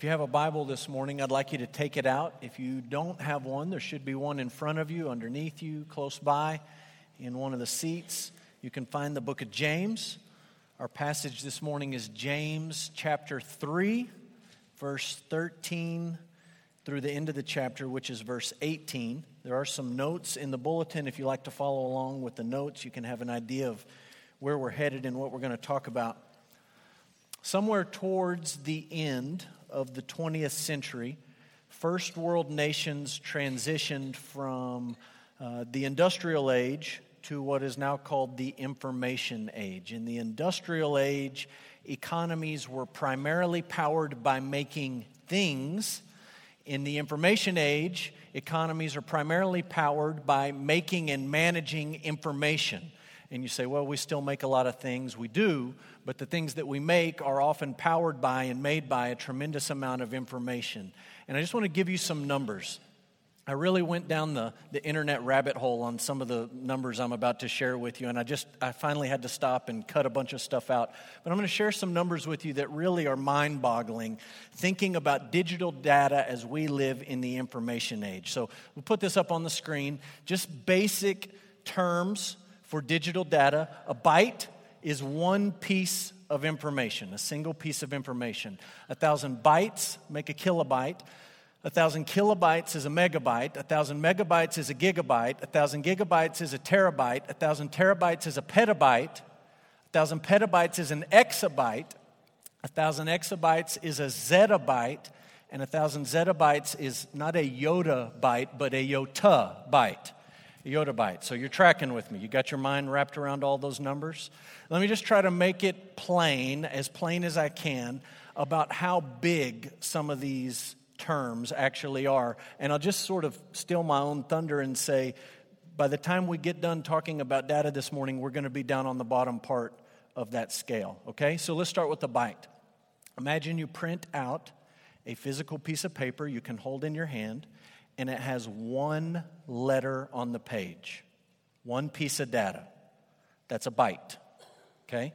If you have a Bible this morning, I'd like you to take it out. If you don't have one, there should be one in front of you, underneath you, close by, in one of the seats. You can find the book of James. Our passage this morning is James chapter 3, verse 13 through the end of the chapter, which is verse 18. There are some notes in the bulletin. If you like to follow along with the notes, you can have an idea of where we're headed and what we're going to talk about. Somewhere towards the end of the 20th century, first world nations transitioned from uh, the industrial age to what is now called the information age. In the industrial age, economies were primarily powered by making things. In the information age, economies are primarily powered by making and managing information. And you say, well, we still make a lot of things. We do, but the things that we make are often powered by and made by a tremendous amount of information. And I just want to give you some numbers. I really went down the, the internet rabbit hole on some of the numbers I'm about to share with you, and I just I finally had to stop and cut a bunch of stuff out. But I'm going to share some numbers with you that really are mind-boggling, thinking about digital data as we live in the information age. So we'll put this up on the screen. Just basic terms for digital data. A byte is one piece of information, a single piece of information. A thousand bytes make a kilobyte. A thousand kilobytes is a megabyte. A thousand megabytes is a gigabyte. A thousand gigabytes is a terabyte. A thousand terabytes is a petabyte. A thousand petabytes is an exabyte. A thousand exabytes is a zettabyte. And a thousand zettabytes is not a Yoda byte, but a Yotta byte. Yottabyte. So you're tracking with me. You got your mind wrapped around all those numbers? Let me just try to make it plain, as plain as I can, about how big some of these terms actually are. And I'll just sort of steal my own thunder and say, by the time we get done talking about data this morning, we're going to be down on the bottom part of that scale. Okay? So let's start with the byte. Imagine you print out a physical piece of paper you can hold in your hand and it has one letter on the page, one piece of data. That's a byte. Okay?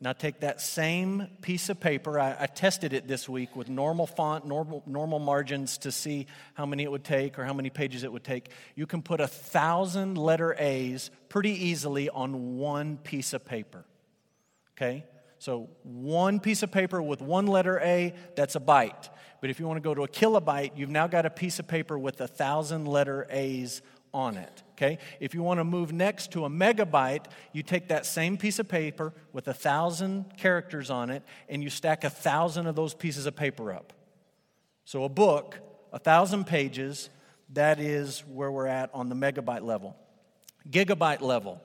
Now take that same piece of paper. I, I, tested it this week with normal font, normal, normal margins to see how many it would take or how many pages it would take. You can put a thousand letter A's pretty easily on one piece of paper. Okay? So one piece of paper with one letter A, that's a byte. But if you want to go to a kilobyte, you've now got a piece of paper with a thousand letter A's on it. Okay? If you want to move next to a megabyte, you take that same piece of paper with a thousand characters on it and you stack a thousand of those pieces of paper up. So a book, a thousand pages, that is where we're at on the megabyte level. Gigabyte level,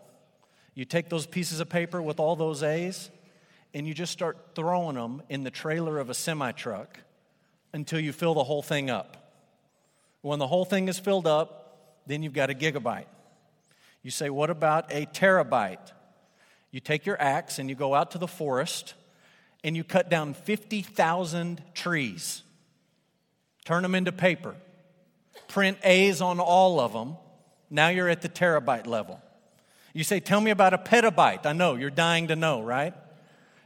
you take those pieces of paper with all those A's and you just start throwing them in the trailer of a semi truck until you fill the whole thing up. When the whole thing is filled up, then you've got a gigabyte. You say, What about a terabyte? You take your axe and you go out to the forest and you cut down 50,000 trees, turn them into paper, print A's on all of them. Now you're at the terabyte level. You say, Tell me about a petabyte. I know, you're dying to know, right?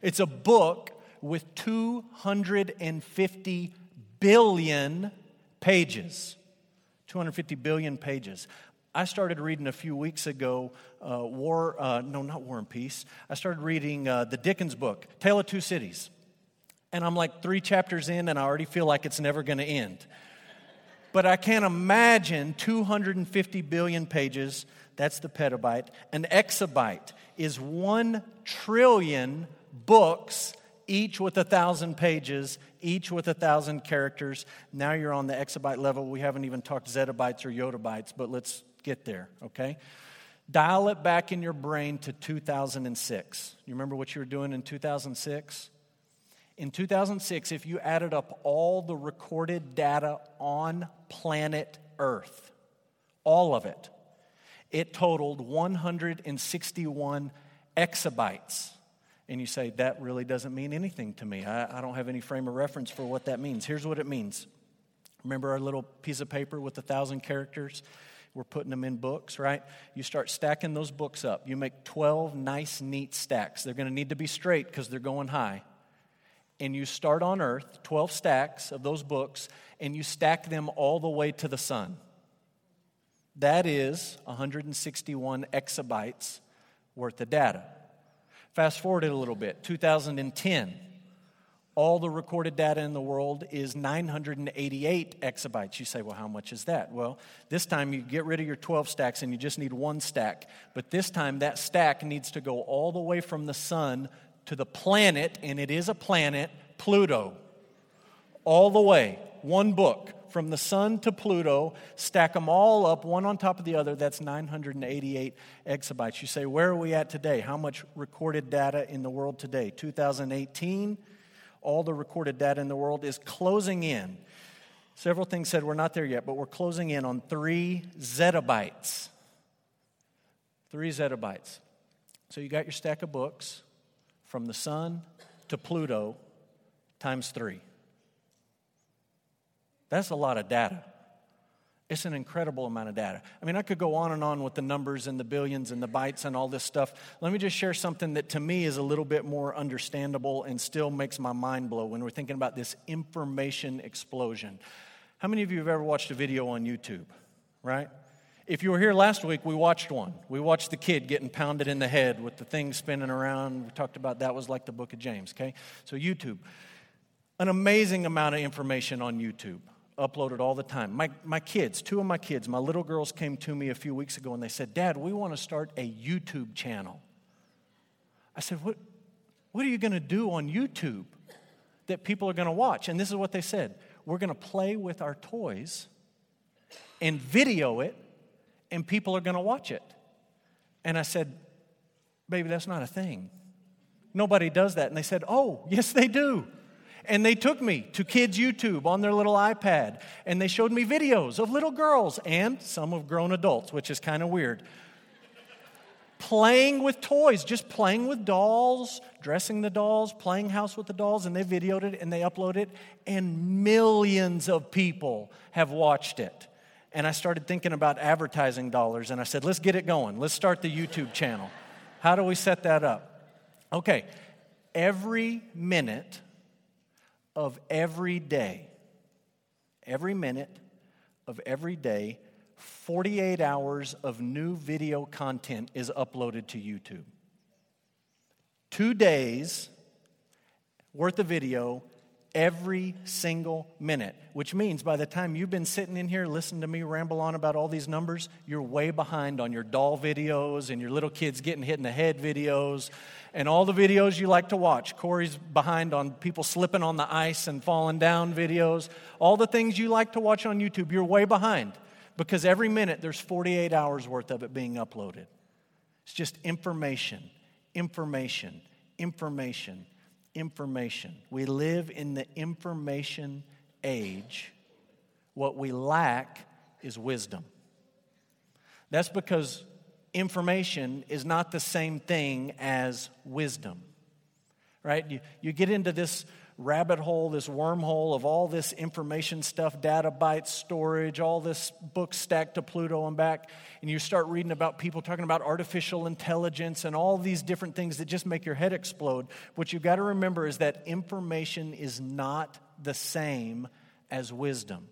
It's a book with 250 billion pages. 250 billion pages. I started reading a few weeks ago, uh, War, uh, no, not War and Peace. I started reading uh, the Dickens book, Tale of Two Cities. And I'm like three chapters in, and I already feel like it's never going to end. But I can't imagine 250 billion pages. That's the petabyte. An exabyte is one trillion books, each with a thousand pages, each with a thousand characters. Now you're on the exabyte level. We haven't even talked zettabytes or yottabytes, but let's get there, okay? Dial it back in your brain to 2006. You remember what you were doing in 2006? In 2006, if you added up all the recorded data on planet Earth, all of it, it totaled 161 exabytes. And you say, that really doesn't mean anything to me. I, I don't have any frame of reference for what that means. Here's what it means. Remember our little piece of paper with a thousand characters? We're putting them in books, right? You start stacking those books up. You make 12 nice, neat stacks. They're going to need to be straight because they're going high. and you start on earth, 12 stacks of those books, and you stack them all the way to the sun. That is 161 exabytes worth of data. Fast forward it a little bit, 2010. All the recorded data in the world is 988 exabytes. You say, well, how much is that? Well, this time you get rid of your 12 stacks and you just need one stack. But this time that stack needs to go all the way from the sun to the planet, and it is a planet, Pluto. All the way, one book from the sun to Pluto, stack them all up one on top of the other. That's 988 exabytes. You say, where are we at today? How much recorded data in the world today? 2018, all the recorded data in the world is closing in. Several things said we're not there yet, but we're closing in on three zettabytes. Three zettabytes. So you got your stack of books from the sun to Pluto times three. That's a lot of data. It's an incredible amount of data. I mean, I could go on and on with the numbers and the billions and the bytes and all this stuff. Let me just share something that to me is a little bit more understandable and still makes my mind blow when we're thinking about this information explosion. How many of you have ever watched a video on YouTube, right? If you were here last week, we watched one. We watched the kid getting pounded in the head with the thing spinning around. We talked about that was like the book of James, okay? So, YouTube. An amazing amount of information on YouTube uploaded all the time. My, my kids, two of my kids, my little girls came to me a few weeks ago and they said, Dad, we want to start a YouTube channel. I said, What, what are you going to do on YouTube that people are going to watch? And this is what they said We're going to play with our toys and video it, and people are going to watch it. And I said, Baby, that's not a thing. Nobody does that. And they said, Oh, yes, they do. And they took me to kids' YouTube on their little iPad, and they showed me videos of little girls and some of grown adults, which is kind of weird. playing with toys, just playing with dolls, dressing the dolls, playing house with the dolls, and they videoed it and they uploaded it, and millions of people have watched it. And I started thinking about advertising dollars, and I said, let's get it going. Let's start the YouTube channel. How do we set that up? Okay, every minute of every day, every minute of every day, 48 hours of new video content is uploaded to YouTube. Two days worth of video every single minute, which means by the time you've been sitting in here listening to me ramble on about all these numbers, you're way behind on your doll videos and your little kids getting hit in the head videos and all the videos you like to watch. Corey's behind on people slipping on the ice and falling down videos. All the things you like to watch on YouTube, you're way behind because every minute there's 48 hours worth of it being uploaded. It's just information, information, information, information. We live in the information age. What we lack is wisdom. That's because information is not the same thing as wisdom, right? You, you get into this rabbit hole, this wormhole of all this information stuff, data bytes, storage, all this book stacked to Pluto and back, and you start reading about people talking about artificial intelligence and all these different things that just make your head explode. What you've got to remember is that information is not the same as wisdom.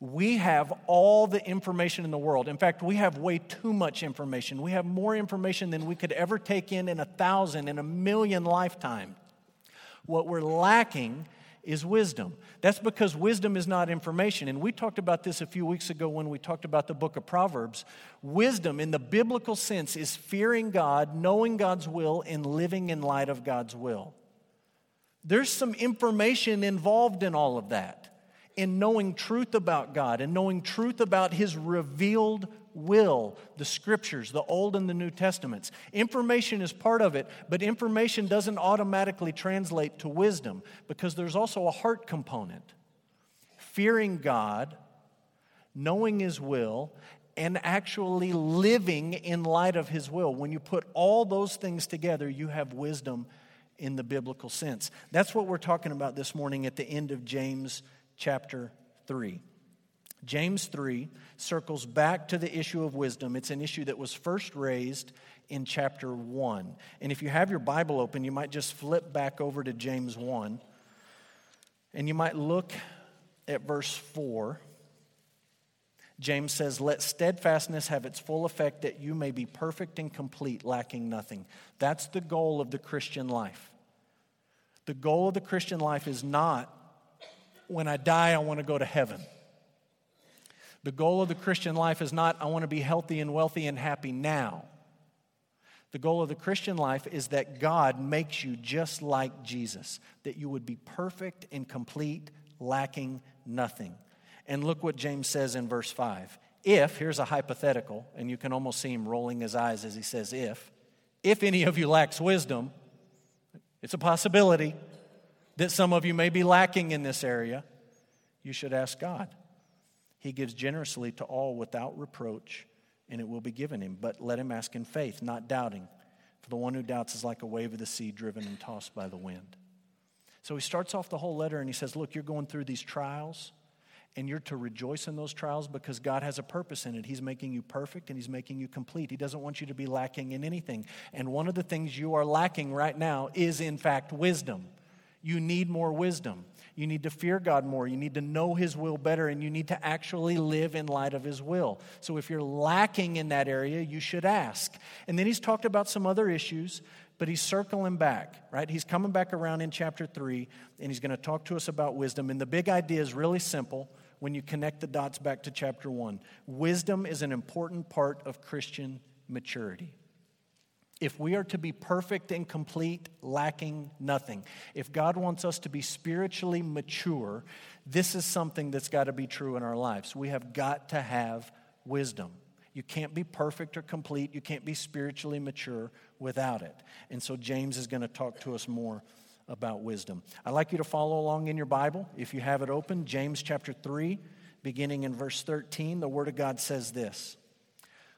We have all the information in the world. In fact, we have way too much information. We have more information than we could ever take in in a thousand, in a million lifetimes. What we're lacking is wisdom. That's because wisdom is not information. And we talked about this a few weeks ago when we talked about the book of Proverbs. Wisdom, in the biblical sense, is fearing God, knowing God's will, and living in light of God's will. There's some information involved in all of that in knowing truth about God and knowing truth about His revealed will, the scriptures, the Old and the New Testaments. Information is part of it, but information doesn't automatically translate to wisdom because there's also a heart component. Fearing God, knowing His will, and actually living in light of His will. When you put all those things together, you have wisdom in the biblical sense. That's what we're talking about this morning at the end of James chapter 3. James 3 circles back to the issue of wisdom. It's an issue that was first raised in chapter 1. And if you have your Bible open, you might just flip back over to James 1. And you might look at verse 4. James says, Let steadfastness have its full effect that you may be perfect and complete, lacking nothing. That's the goal of the Christian life. The goal of the Christian life is not when I die, I want to go to heaven. The goal of the Christian life is not I want to be healthy and wealthy and happy now. The goal of the Christian life is that God makes you just like Jesus, that you would be perfect and complete, lacking nothing. And look what James says in verse 5. If, here's a hypothetical, and you can almost see him rolling his eyes as he says, if, if any of you lacks wisdom, it's a possibility that some of you may be lacking in this area, you should ask God. He gives generously to all without reproach and it will be given him. But let him ask in faith, not doubting. For the one who doubts is like a wave of the sea driven and tossed by the wind. So he starts off the whole letter and he says, Look, you're going through these trials, and you're to rejoice in those trials because God has a purpose in it. He's making you perfect and He's making you complete. He doesn't want you to be lacking in anything. And one of the things you are lacking right now is, in fact, wisdom. You need more wisdom. You need to fear God more. You need to know His will better, and you need to actually live in light of His will. So if you're lacking in that area, you should ask. And then He's talked about some other issues, but He's circling back, right? He's coming back around in chapter 3, and He's going to talk to us about wisdom. And the big idea is really simple when you connect the dots back to chapter 1. Wisdom is an important part of Christian maturity. If we are to be perfect and complete, lacking nothing, if God wants us to be spiritually mature, this is something that's got to be true in our lives. We have got to have wisdom. You can't be perfect or complete, you can't be spiritually mature without it. And so James is going to talk to us more about wisdom. I'd like you to follow along in your Bible. If you have it open, James chapter 3, beginning in verse 13, the Word of God says this.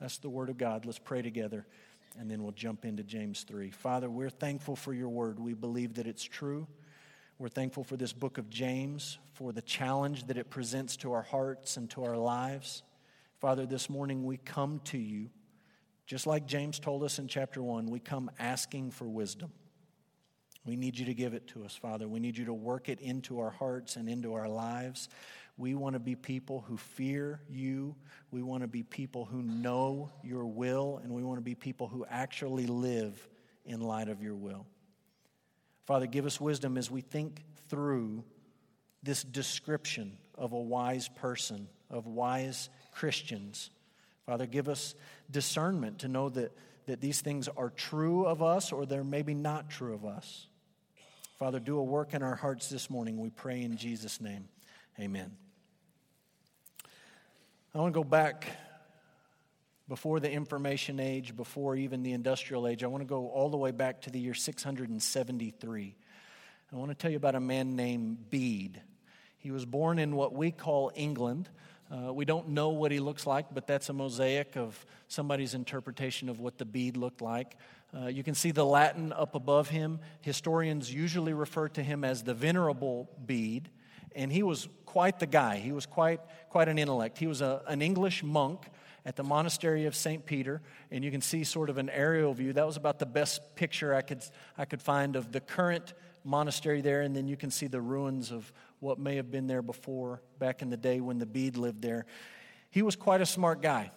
That's the Word of God. Let's pray together, and then we'll jump into James 3. Father, we're thankful for your Word. We believe that it's true. We're thankful for this book of James, for the challenge that it presents to our hearts and to our lives. Father, this morning we come to you, just like James told us in chapter 1, we come asking for wisdom. We need you to give it to us, Father. We need you to work it into our hearts and into our lives. We want to be people who fear you. We want to be people who know your will, and we want to be people who actually live in light of your will. Father, give us wisdom as we think through this description of a wise person, of wise Christians. Father, give us discernment to know that, that these things are true of us or they're maybe not true of us. Father, do a work in our hearts this morning. We pray in Jesus' name. Amen. I want to go back before the information age, before even the industrial age. I want to go all the way back to the year 673. I want to tell you about a man named Bede. He was born in what we call England. Uh, we don't know what he looks like, but that's a mosaic of somebody's interpretation of what the Bede looked like. Uh, you can see the Latin up above him. Historians usually refer to him as the Venerable Bede and he was quite the guy. He was quite, quite an intellect. He was a, an English monk at the monastery of St. Peter, and you can see sort of an aerial view. That was about the best picture I could, I could find of the current monastery there, and then you can see the ruins of what may have been there before, back in the day when the Bede lived there. He was quite a smart guy.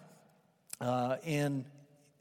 Uh, and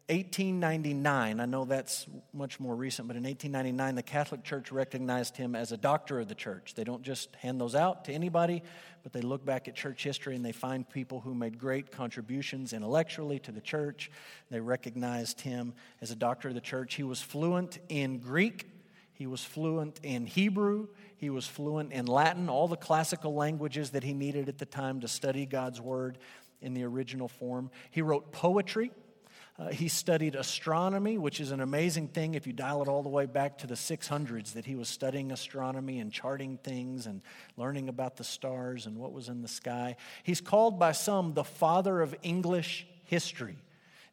1899, I know that's much more recent, but in 1899, the Catholic Church recognized him as a doctor of the church. They don't just hand those out to anybody, but they look back at church history and they find people who made great contributions intellectually to the church. They recognized him as a doctor of the church. He was fluent in Greek, he was fluent in Hebrew, he was fluent in Latin, all the classical languages that he needed at the time to study God's word in the original form. He wrote poetry. Uh, he studied astronomy, which is an amazing thing if you dial it all the way back to the 600s, that he was studying astronomy and charting things and learning about the stars and what was in the sky. He's called by some the father of English history.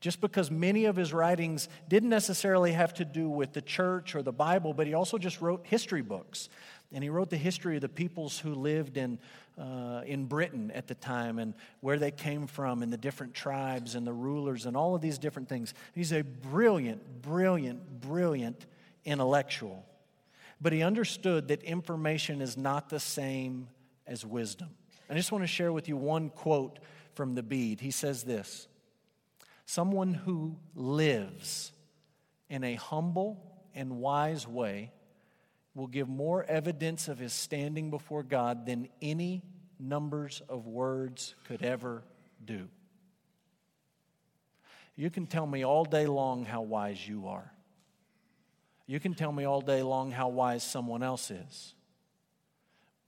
Just because many of his writings didn't necessarily have to do with the church or the Bible, but he also just wrote history books. And he wrote the history of the peoples who lived in uh, in Britain at the time and where they came from and the different tribes and the rulers and all of these different things. He's a brilliant, brilliant, brilliant intellectual. But he understood that information is not the same as wisdom. I just want to share with you one quote from the Bede. He says this Someone who lives in a humble and wise way will give more evidence of his standing before God than any numbers of words could ever do. You can tell me all day long how wise you are. You can tell me all day long how wise someone else is.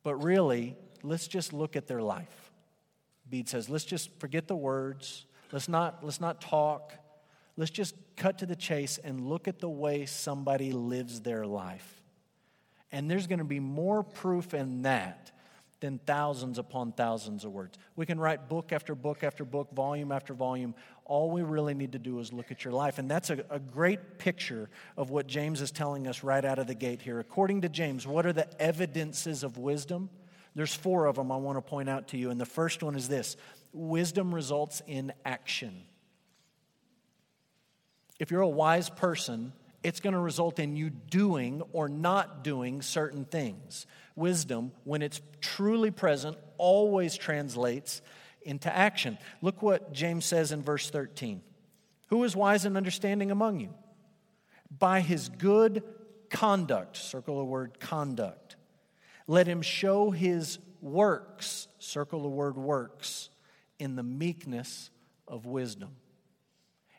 But really, let's just look at their life. Bede says, let's just forget the words. Let's not, let's not talk. Let's just cut to the chase and look at the way somebody lives their life. And there's going to be more proof in that than thousands upon thousands of words. We can write book after book after book, volume after volume. All we really need to do is look at your life. And that's a, a, great picture of what James is telling us right out of the gate here. According to James, what are the evidences of wisdom? There's four of them I want to point out to you. And the first one is this wisdom results in action. If you're a wise person, it's going to result in you doing or not doing certain things. Wisdom, when it's truly present, always translates into action. Look what James says in verse 13 Who is wise and understanding among you? By his good conduct, circle the word conduct. Let him show his works, circle the word works, in the meekness of wisdom.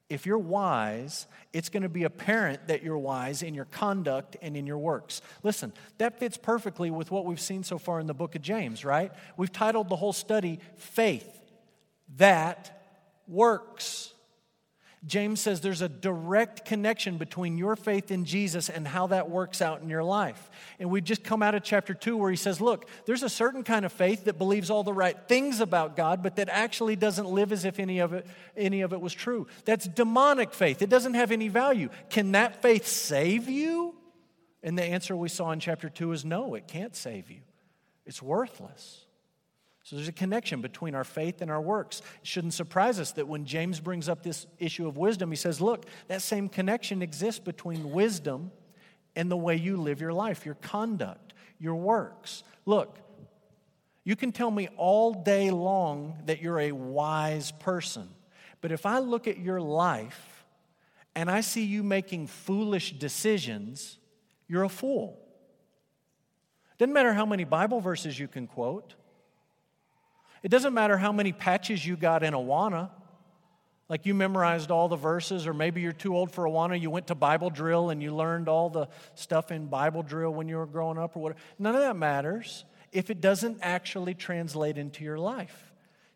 If you're wise, it's going to be apparent that you're wise in your conduct and in your works. Listen, that fits perfectly with what we've seen so far in the book of James, right? We've titled the whole study Faith That Works. James says there's a direct connection between your faith in Jesus and how that works out in your life. And we just come out of chapter 2 where he says, Look, there's a certain kind of faith that believes all the right things about God, but that actually doesn't live as if any of it, any of it was true. That's demonic faith. It doesn't have any value. Can that faith save you? And the answer we saw in chapter 2 is no, it can't save you. It's worthless. So there's a connection between our faith and our works. It shouldn't surprise us that when James brings up this issue of wisdom, he says, look, that same connection exists between wisdom and the way you live your life, your conduct, your works. Look, you can tell me all day long that you're a wise person, but if I look at your life and I see you making foolish decisions, you're a fool. Doesn't matter how many Bible verses you can quote. It doesn't matter how many patches you got in Awana. Like you memorized all the verses, or maybe you're too old for Awana. You went to Bible drill and you learned all the stuff in Bible drill when you were growing up, or whatever. None of that matters if it doesn't actually translate into your life.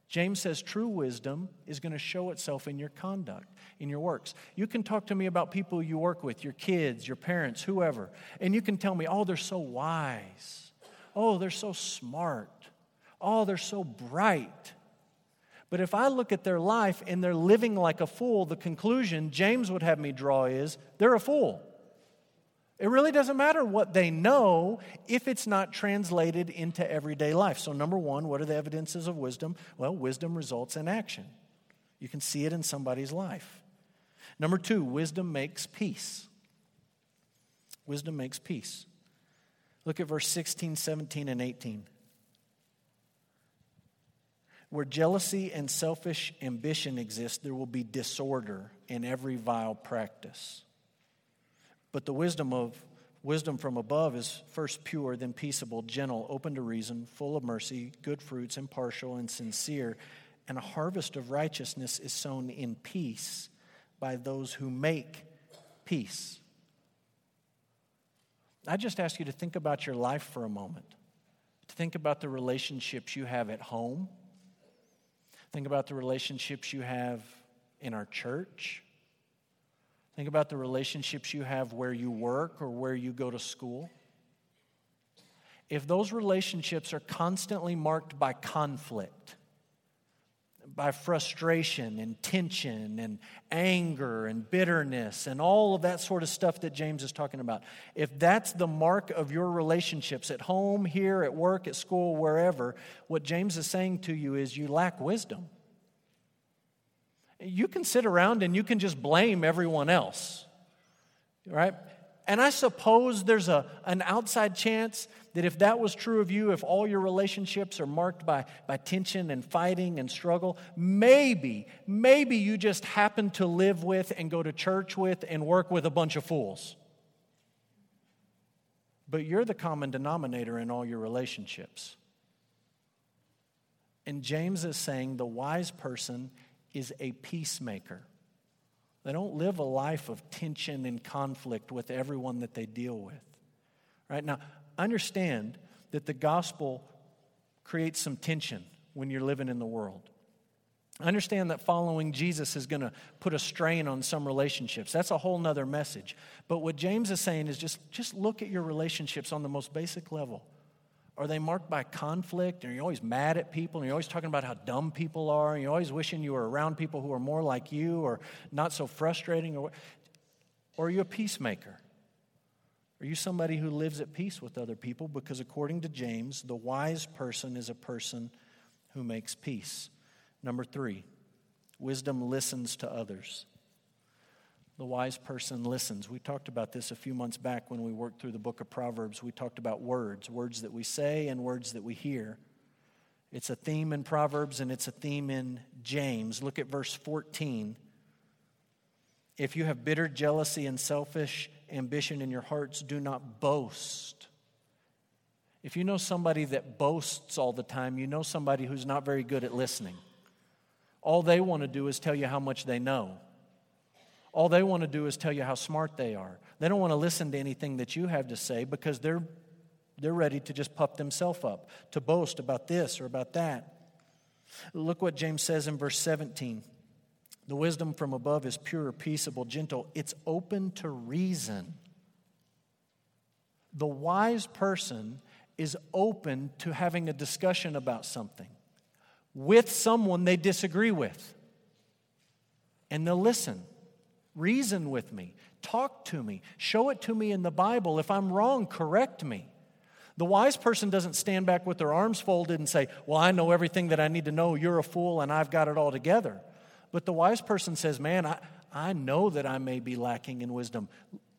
James says true wisdom is going to show itself in your conduct, in your works. You can talk to me about people you work with, your kids, your parents, whoever, and you can tell me, oh, they're so wise. Oh, they're so smart oh, they're so bright. But if I look at their life and they're living like a fool, the conclusion James would have me draw is they're a fool. It really doesn't matter what they know if it's not translated into everyday life. So, number one, what are the evidences of wisdom? Well, wisdom results in action. You can see it in somebody's life. Number two, wisdom makes peace. Wisdom makes peace. Look at verse 16, 17, and 18. Where jealousy and selfish ambition exist, there will be disorder in every vile practice. But the wisdom of wisdom from above is first pure, then peaceable, gentle, open to reason, full of mercy, good fruits, impartial and sincere. And a harvest of righteousness is sown in peace by those who make peace. I just ask you to think about your life for a moment. To think about the relationships you have at home. Think about the relationships you have in our church. Think about the relationships you have where you work or where you go to school. If those relationships are constantly marked by conflict, by frustration and tension and anger and bitterness and all of that sort of stuff that James is talking about. If that's the mark of your relationships at home, here, at work, at school, wherever, what James is saying to you is you lack wisdom. You can sit around and you can just blame everyone else, right? And I suppose there's a, an outside chance that if that was true of you, if all your relationships are marked by, by tension and fighting and struggle, maybe, maybe you just happen to live with and go to church with and work with a bunch of fools. But you're the common denominator in all your relationships. And James is saying the wise person is a peacemaker. They don't live a life of tension and conflict with everyone that they deal with. Right now, understand that the gospel creates some tension when you're living in the world. Understand that following Jesus is going to put a strain on some relationships. That's a whole nother message. But what James is saying is just, just look at your relationships on the most basic level. Are they marked by conflict? Are you always mad at people? And you're always talking about how dumb people are? And you're always wishing you were around people who are more like you or not so frustrating? Or, or are you a peacemaker? Are you somebody who lives at peace with other people? Because according to James, the wise person is a person who makes peace. Number three, wisdom listens to others. The wise person listens. We talked about this a few months back when we worked through the book of Proverbs. We talked about words, words that we say and words that we hear. It's a theme in Proverbs and it's a theme in James. Look at verse 14. If you have bitter jealousy and selfish ambition in your hearts, do not boast. If you know somebody that boasts all the time, you know somebody who's not very good at listening. All they want to do is tell you how much they know. All they want to do is tell you how smart they are. They don't want to listen to anything that you have to say because they're, they're ready to just puff themselves up, to boast about this or about that. Look what James says in verse 17. The wisdom from above is pure, peaceable, gentle. It's open to reason. The wise person is open to having a discussion about something with someone they disagree with. And they'll listen. Reason with me. Talk to me. Show it to me in the Bible. If I'm wrong, correct me. The wise person doesn't stand back with their arms folded and say, Well, I know everything that I need to know. You're a fool and I've got it all together. But the wise person says, Man, I, I know that I may be lacking in wisdom.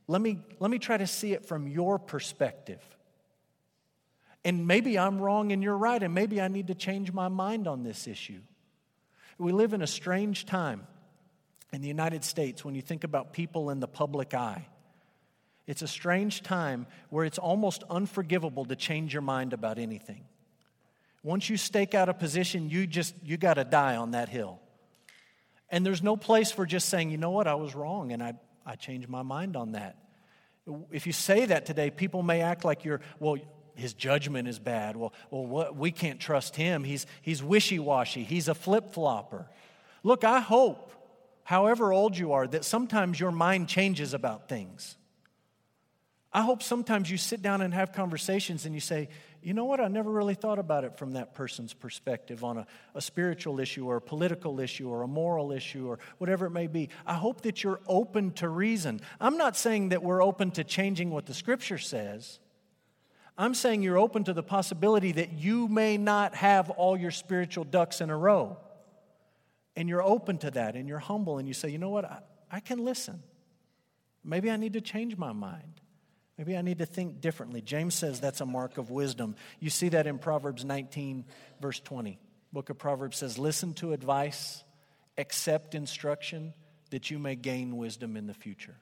Let me, let me try to see it from your perspective. And maybe I'm wrong and you're right, and maybe I need to change my mind on this issue. We live in a strange time in the United States when you think about people in the public eye. It's a strange time where it's almost unforgivable to change your mind about anything. Once you stake out a position, you just you got to die on that hill. And there's no place for just saying, you know what, I was wrong and I, I changed my mind on that. If you say that today, people may act like you're, well, his judgment is bad. Well, well what, we can't trust him. He's, he's wishy washy. He's a flip flopper. Look, I hope, however old you are, that sometimes your mind changes about things. I hope sometimes you sit down and have conversations and you say, you know what? I never really thought about it from that person's perspective on a, a spiritual issue or a political issue or a moral issue or whatever it may be. I hope that you're open to reason. I'm not saying that we're open to changing what the scripture says. I'm saying you're open to the possibility that you may not have all your spiritual ducks in a row. And you're open to that and you're humble and you say, you know what? I, I can listen. Maybe I need to change my mind. Maybe I need to think differently. James says that's a mark of wisdom. You see that in Proverbs 19, verse 20. Book of Proverbs says, Listen to advice, accept instruction, that you may gain wisdom in the future.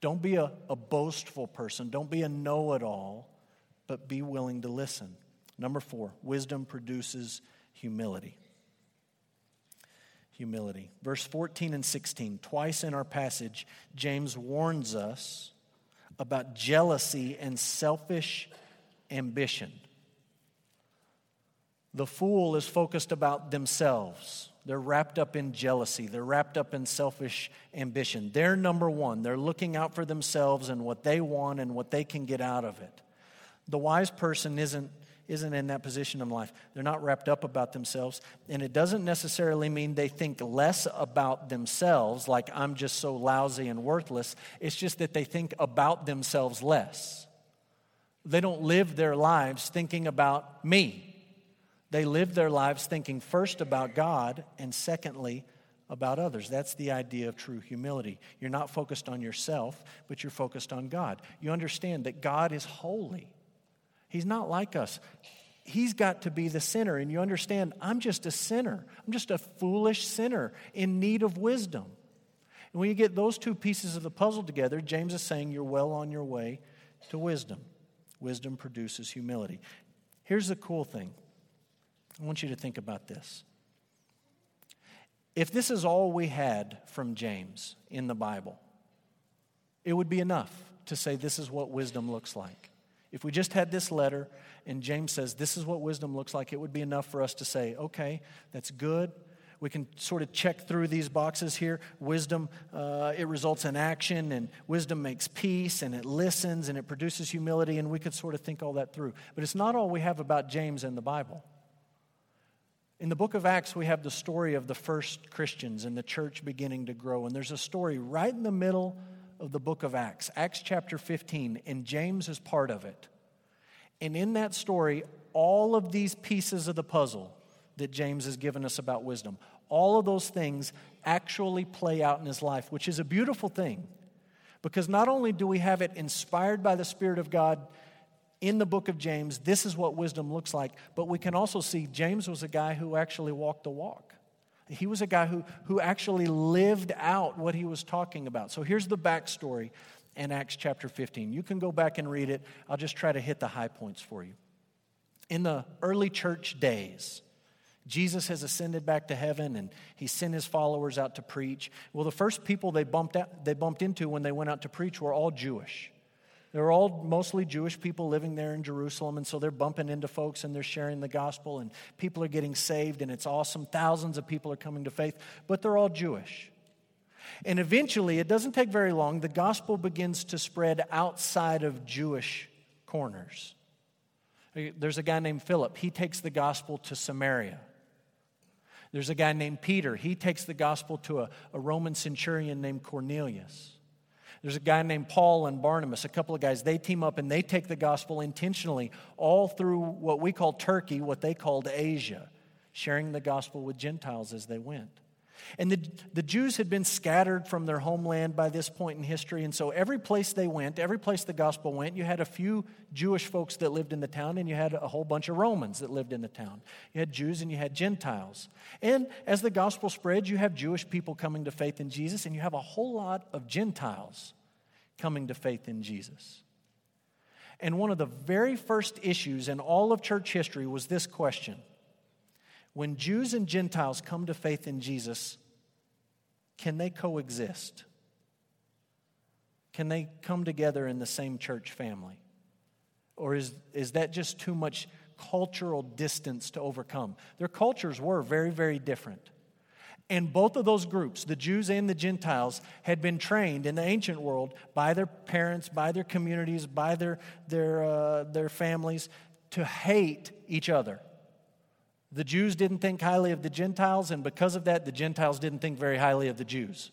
Don't be a, a boastful person. Don't be a know it all, but be willing to listen. Number four, wisdom produces humility. Humility. Verse 14 and 16, twice in our passage, James warns us about jealousy and selfish ambition. The fool is focused about themselves. They're wrapped up in jealousy. They're wrapped up in selfish ambition. They're number one. They're looking out for themselves and what they want and what they can get out of it. The wise person isn't, isn't in that position in life. They're not wrapped up about themselves. And it doesn't necessarily mean they think less about themselves, like I'm just so lousy and worthless. It's just that they think about themselves less. They don't live their lives thinking about me. They live their lives thinking first about God and secondly about others. That's the idea of true humility. You're not focused on yourself, but you're focused on God. You understand that God is holy, He's not like us. He's got to be the sinner, and you understand, I'm just a sinner. I'm just a foolish sinner in need of wisdom. And when you get those two pieces of the puzzle together, James is saying you're well on your way to wisdom. Wisdom produces humility. Here's the cool thing I want you to think about this. If this is all we had from James in the Bible, it would be enough to say this is what wisdom looks like. If we just had this letter and James says this is what wisdom looks like, it would be enough for us to say, okay, that's good. We can sort of check through these boxes here. Wisdom, uh, it results in action, and wisdom makes peace, and it listens, and it produces humility, and we could sort of think all that through. But it's not all we have about James in the Bible. In the book of Acts, we have the story of the first Christians and the church beginning to grow. And there's a story right in the middle of the book of Acts, Acts chapter 15, and James is part of it. And in that story, all of these pieces of the puzzle that James has given us about wisdom, all of those things actually play out in his life, which is a beautiful thing. Because not only do we have it inspired by the Spirit of God in the book of James, this is what wisdom looks like. But we can also see James was a guy who actually walked the walk. He was a guy who, who actually lived out what he was talking about. So here's the backstory in Acts chapter 15. You can go back and read it. I'll just try to hit the high points for you. In the early church days, Jesus has ascended back to heaven and he sent his followers out to preach. Well, the first people they bumped, out, they bumped into when they went out to preach were all Jewish. They were all mostly Jewish people living there in Jerusalem, and so they're bumping into folks and they're sharing the gospel, and people are getting saved, and it's awesome. Thousands of people are coming to faith, but they're all Jewish. And eventually, it doesn't take very long, the gospel begins to spread outside of Jewish corners. There's a guy named Philip, he takes the gospel to Samaria. There's a guy named Peter, he takes the gospel to a, a Roman centurion named Cornelius. There's a guy named Paul and Barnabas, a couple of guys. They team up and they take the gospel intentionally all through what we call Turkey, what they called Asia, sharing the gospel with Gentiles as they went. And the, the Jews had been scattered from their homeland by this point in history. And so every place they went, every place the gospel went, you had a few Jewish folks that lived in the town, and you had a whole bunch of Romans that lived in the town. You had Jews and you had Gentiles. And as the gospel spread, you have Jewish people coming to faith in Jesus, and you have a whole lot of Gentiles coming to faith in Jesus. And one of the very first issues in all of church history was this question when Jews and Gentiles come to faith in Jesus, can they coexist? Can they come together in the same church family? Or is, is that just too much cultural distance to overcome? Their cultures were very, very different. And both of those groups, the Jews and the Gentiles, had been trained in the ancient world by their parents, by their communities, by their, their, uh, their families to hate each other. The Jews didn't think highly of the Gentiles, and because of that, the Gentiles didn't think very highly of the Jews.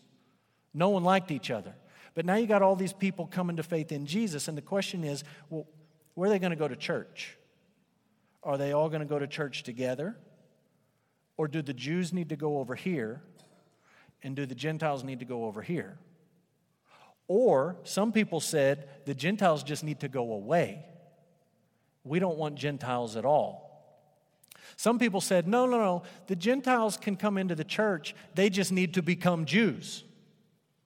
No one liked each other. But now you got all these people coming to faith in Jesus, and the question is well, where are they going to go to church? Are they all going to go to church together? Or do the Jews need to go over here? And do the Gentiles need to go over here? Or some people said the Gentiles just need to go away. We don't want Gentiles at all. Some people said, no, no, no, the Gentiles can come into the church, they just need to become Jews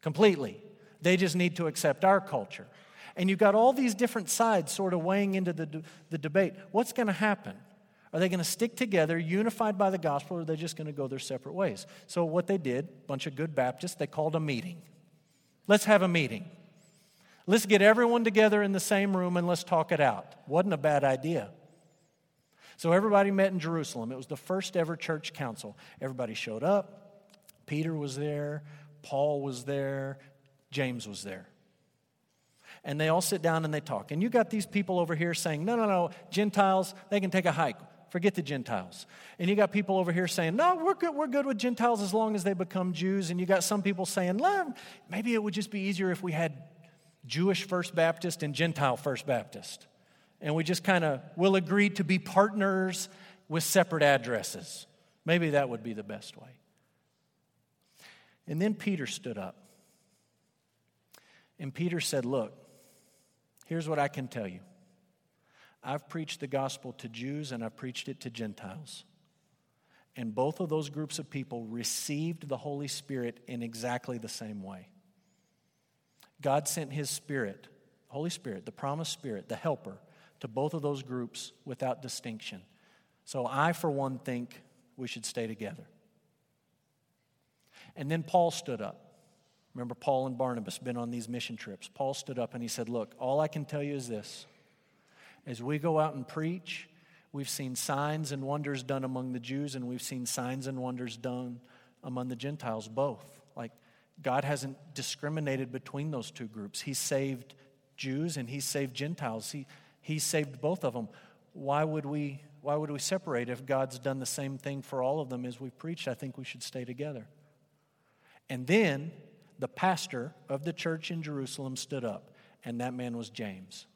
completely. They just need to accept our culture. And you've got all these different sides sort of weighing into the, the debate. What's going to happen? Are they going to stick together, unified by the gospel, or are they just going to go their separate ways? So, what they did, a bunch of good Baptists, they called a meeting. Let's have a meeting. Let's get everyone together in the same room and let's talk it out. Wasn't a bad idea. So, everybody met in Jerusalem. It was the first ever church council. Everybody showed up. Peter was there, Paul was there, James was there and they all sit down and they talk. And you got these people over here saying, no, no, no, Gentiles, they can take a hike. Forget the Gentiles. And you got people over here saying, no, we're good, we're good with Gentiles as long as they become Jews. And you got some people saying, maybe it would just be easier if we had Jewish First Baptist and Gentile First Baptist. And we just kind of will agree to be partners with separate addresses. Maybe that would be the best way. And then Peter stood up. And Peter said, Look, Here's what I can tell you I've preached the gospel to Jews and I've preached it to Gentiles. And both of those groups of people received the Holy Spirit in exactly the same way. God sent His Spirit, Holy Spirit, the promised Spirit, the helper, to both of those groups without distinction. So I, for one, think we should stay together. And then Paul stood up. Remember, Paul and Barnabas been on these mission trips. Paul stood up and he said, Look, all I can tell you is this. As we go out and preach, we've seen signs and wonders done among the Jews, and we've seen signs and wonders done among the Gentiles, both. Like, God hasn't discriminated between those two groups. He saved Jews and He saved Gentiles. He, he saved both of them. Why would, we, why would we separate if God's done the same thing for all of them as we preached? I think we should stay together. And then the pastor of the church in Jerusalem stood up, and that man was James.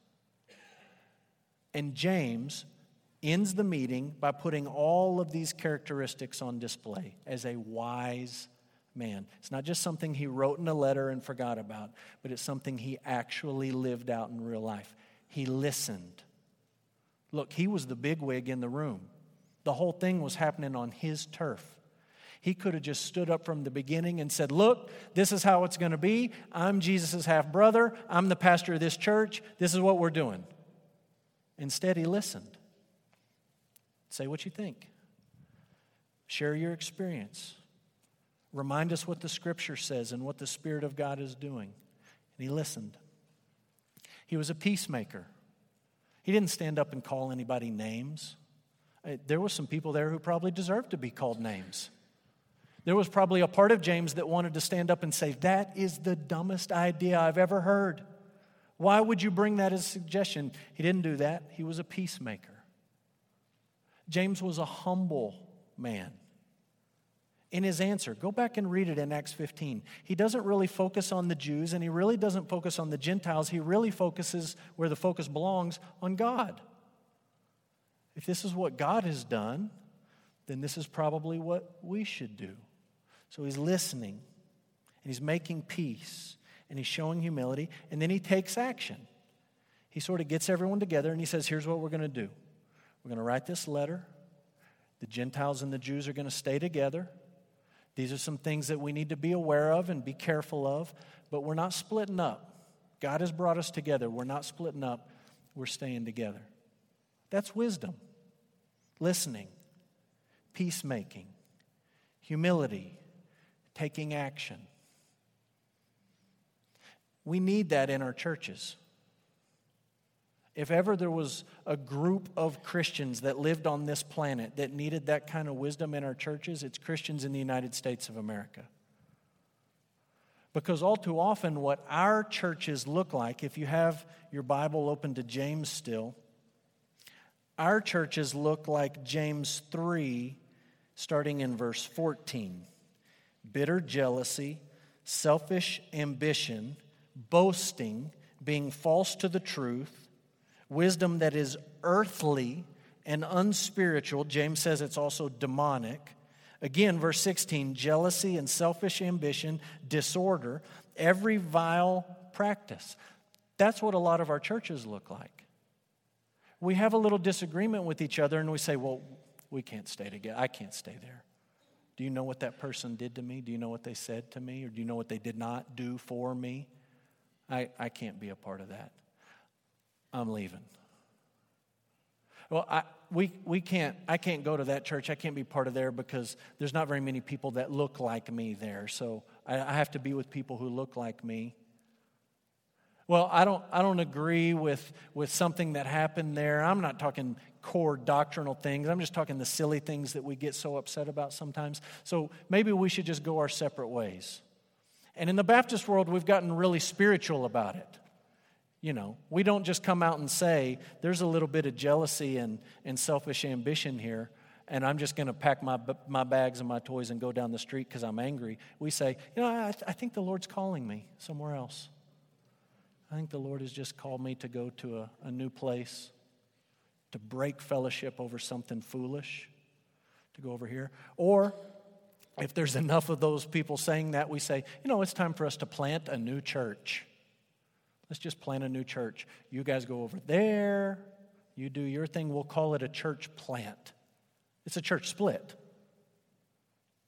And James ends the meeting by putting all of these characteristics on display as a wise man. It's not just something he wrote in a letter and forgot about, but it's something he actually lived out in real life. He listened. Look, he was the bigwig in the room. The whole thing was happening on his turf. He could have just stood up from the beginning and said, Look, this is how it's going to be. I'm Jesus' half brother. I'm the pastor of this church. This is what we're doing. Instead, he listened. Say what you think, share your experience. Remind us what the scripture says and what the Spirit of God is doing. And he listened. He was a peacemaker. He didn't stand up and call anybody names. Uh, there were some people there who probably deserved to be called names. There was probably a part of James that wanted to stand up and say, That is the dumbest idea I've ever heard. Why would you bring that as a suggestion? He didn't do that. He was a peacemaker. James was a humble man. In his answer, go back and read it in Acts 15. He doesn't really focus on the Jews and he really doesn't focus on the Gentiles. He really focuses where the focus belongs on God. If this is what God has done, then this is probably what we should do. So he's listening and he's making peace and he's showing humility and then he takes action. He sort of gets everyone together and he says, Here's what we're going to do we're going to write this letter. The Gentiles and the Jews are going to stay together. These are some things that we need to be aware of and be careful of, but we're not splitting up. God has brought us together. We're not splitting up, we're staying together. That's wisdom. Listening, peacemaking, humility, taking action. We need that in our churches. If ever there was a group of Christians that lived on this planet that needed that kind of wisdom in our churches, it's Christians in the United States of America. Because all too often, what our churches look like, if you have your Bible open to James still, our churches look like James 3, starting in verse 14 bitter jealousy, selfish ambition, boasting, being false to the truth, wisdom that is earthly and unspiritual. James says it's also demonic. Again, verse 16 jealousy and selfish ambition, disorder, every vile practice. That's what a lot of our churches look like. We have a little disagreement with each other and we say, well, We can't stay together. I can't stay there. Do you know what that person did to me? Do you know what they said to me? Or do you know what they did not do for me? I, I can't be a part of that. I'm leaving. Well, I, we, we can't, I can't go to that church. I can't be part of there because there's not very many people that look like me there. So I, I have to be with people who look like me. Well, I don't, I don't agree with, with something that happened there. I'm not talking core doctrinal things. I'm just talking the silly things that we get so upset about sometimes. So maybe we should just go our separate ways. And in the Baptist world, we've gotten really spiritual about it. You know, we don't just come out and say, there's a little bit of jealousy and, and selfish ambition here, and I'm just going to pack my, my bags and my toys and go down the street because I'm angry. We say, you know, I, I think the Lord's calling me somewhere else. I think the Lord has just called me to go to a, a new place, to break fellowship over something foolish, to go over here. Or if there's enough of those people saying that, we say, you know, it's time for us to plant a new church. Let's just plant a new church. You guys go over there, you do your thing. We'll call it a church plant. It's a church split.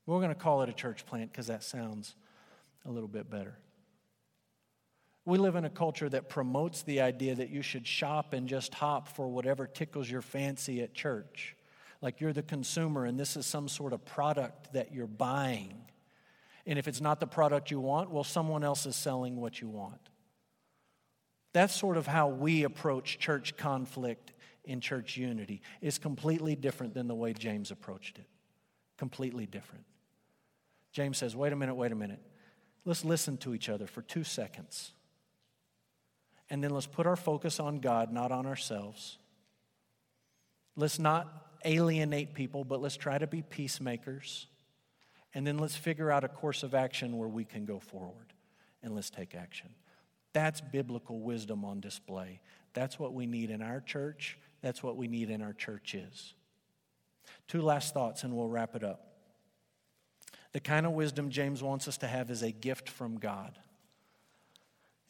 We're going to call it a church plant because that sounds a little bit better. We live in a culture that promotes the idea that you should shop and just hop for whatever tickles your fancy at church. Like you're the consumer and this is some sort of product that you're buying. And if it's not the product you want, well, someone else is selling what you want. That's sort of how we approach church conflict in church unity. It's completely different than the way James approached it. Completely different. James says, wait a minute, wait a minute. Let's listen to each other for two seconds. And then let's put our focus on God, not on ourselves. Let's not alienate people, but let's try to be peacemakers. And then let's figure out a course of action where we can go forward and let's take action. That's biblical wisdom on display. That's what we need in our church. That's what we need in our churches. Two last thoughts and we'll wrap it up. The kind of wisdom James wants us to have is a gift from God.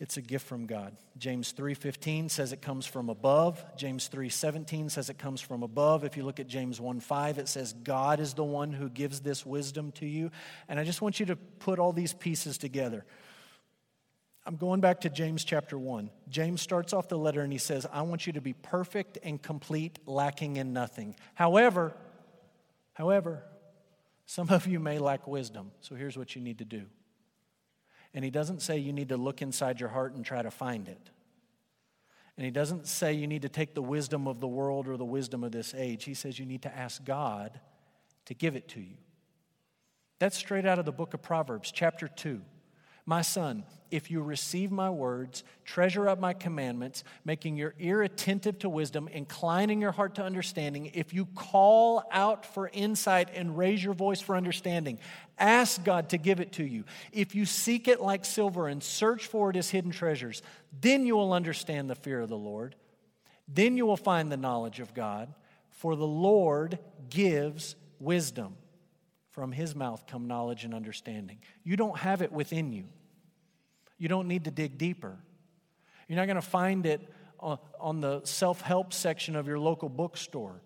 It's a gift from God. James 3:15 says it comes from above. James 3:17 says it comes from above. If you look at James 1:5 it says God is the one who gives this wisdom to you. And I just want you to put all these pieces together. I'm going back to James chapter 1. James starts off the letter and he says, "I want you to be perfect and complete, lacking in nothing." However, however, some of you may lack wisdom. So here's what you need to do. And he doesn't say you need to look inside your heart and try to find it. And he doesn't say you need to take the wisdom of the world or the wisdom of this age. He says you need to ask God to give it to you. That's straight out of the book of Proverbs, chapter 2. My son, if you receive my words, treasure up my commandments, making your ear attentive to wisdom, inclining your heart to understanding, if you call out for insight and raise your voice for understanding, ask God to give it to you. If you seek it like silver and search for it as hidden treasures, then you will understand the fear of the Lord. Then you will find the knowledge of God, for the Lord gives wisdom. From his mouth come knowledge and understanding. You don't have it within you. You don't need to dig deeper. You're not going to find it on the self help section of your local bookstore.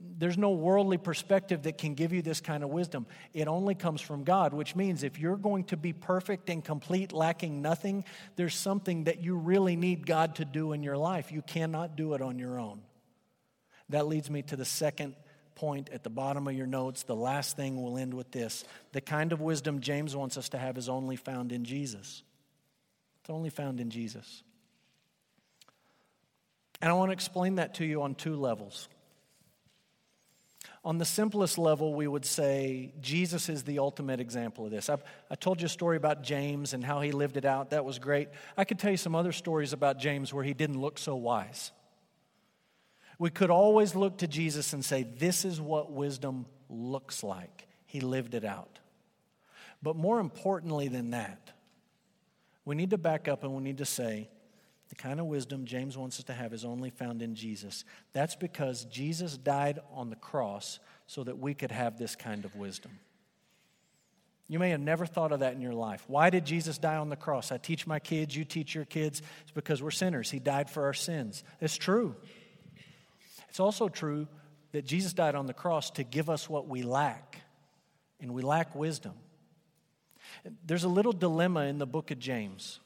There's no worldly perspective that can give you this kind of wisdom. It only comes from God, which means if you're going to be perfect and complete, lacking nothing, there's something that you really need God to do in your life. You cannot do it on your own. That leads me to the second point at the bottom of your notes. The last thing we'll end with this. The kind of wisdom James wants us to have is only found in Jesus. It's only found in Jesus. And I want to explain that to you on two levels. On the simplest level, we would say Jesus is the ultimate example of this. I've, i told you a story about James and how he lived it out. That was great. I could tell you some other stories about James where he didn't look so wise. We could always look to Jesus and say, This is what wisdom looks like. He lived it out. But more importantly than that, we need to back up and we need to say the kind of wisdom James wants us to have is only found in Jesus. That's because Jesus died on the cross so that we could have this kind of wisdom. You may have never thought of that in your life. Why did Jesus die on the cross? I teach my kids, you teach your kids. It's because we're sinners. He died for our sins. It's true. It's also true that Jesus died on the cross to give us what we lack, and we lack wisdom. There's a little dilemma in the book of James.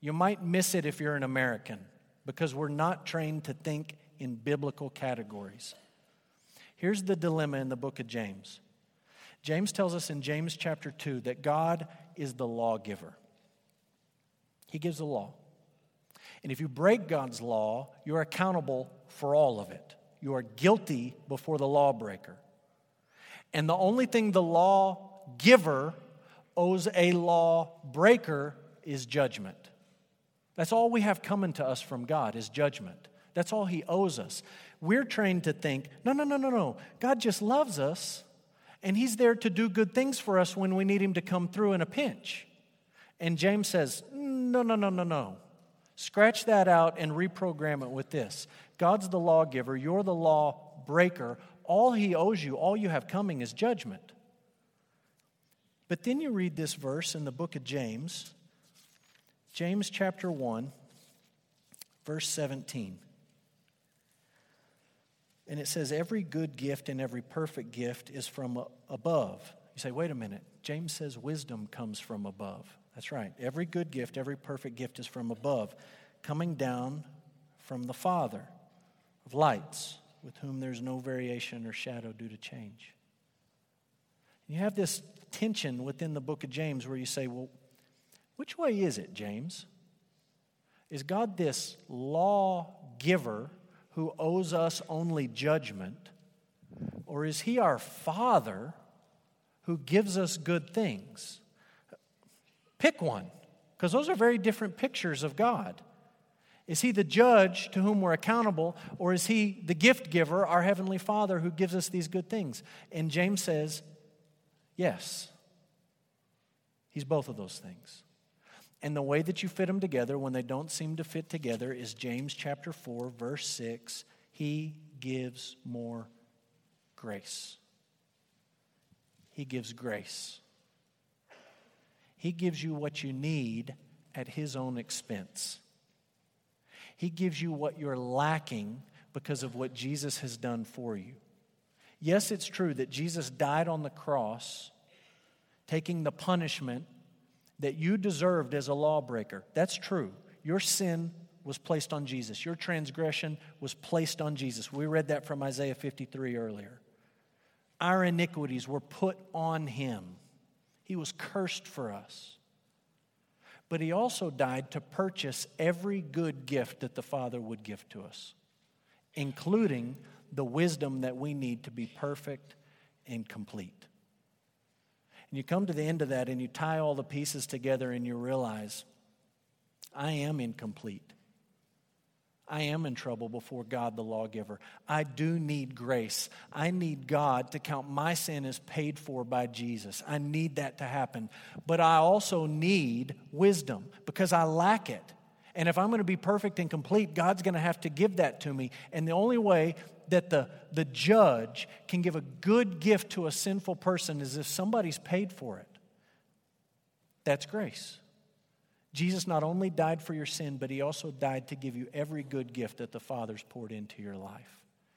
You might miss it if you're an American because we're not trained to think in biblical categories. Here's the dilemma in the book of James James tells us in James chapter 2 that God is the lawgiver, He gives the law. And if you break God's law, you're accountable for all of it. You are guilty before the lawbreaker. And the only thing the law giver owes a law breaker is judgment. That's all we have coming to us from God is judgment. That's all He owes us. We're trained to think, no, no, no, no, no. God just loves us, and He's there to do good things for us when we need Him to come through in a pinch. And James says, no, no, no, no, no. Scratch that out and reprogram it with this God's the lawgiver, you're the law breaker. All He owes you, all you have coming is judgment. But then you read this verse in the book of James, James chapter 1, verse 17. And it says, Every good gift and every perfect gift is from above. You say, wait a minute. James says wisdom comes from above. That's right. Every good gift, every perfect gift is from above, coming down from the Father of lights, with whom there's no variation or shadow due to change. You have this tension within the book of James where you say, well, which way is it, James? Is God this law giver who owes us only judgment? Or is he our Father who gives us good things? Pick one, because those are very different pictures of God. Is he the judge to whom we're accountable, or is he the gift giver, our Heavenly Father, who gives us these good things? And James says, yes. He's both of those things. And the way that you fit them together when they don't seem to fit together is James chapter 4, verse 6. He gives more grace. He gives grace. He gives you what you need at His own expense. He gives you what you're lacking because of what Jesus has done for you. Yes, it's true that Jesus died on the cross, taking the punishment that you deserved as a lawbreaker. That's true. Your sin was placed on Jesus, your transgression was placed on Jesus. We read that from Isaiah 53 earlier. Our iniquities were put on him, he was cursed for us. But he also died to purchase every good gift that the Father would give to us, including the wisdom that we need to be perfect and complete. And you come to the end of that and you tie all the pieces together and you realize, I am incomplete. I am in trouble before God the lawgiver. I do need grace. I need God to count my sin as paid for by Jesus. I need that to happen. But I also need wisdom because I lack it. And if I'm going to be perfect and complete, God's going to have to give that to me. And the only way that the, the judge can give a good gift to a sinful person is if somebody's paid for it. That's grace. Jesus not only died for your sin, but he also died to give you every good gift that the Father's poured into your life.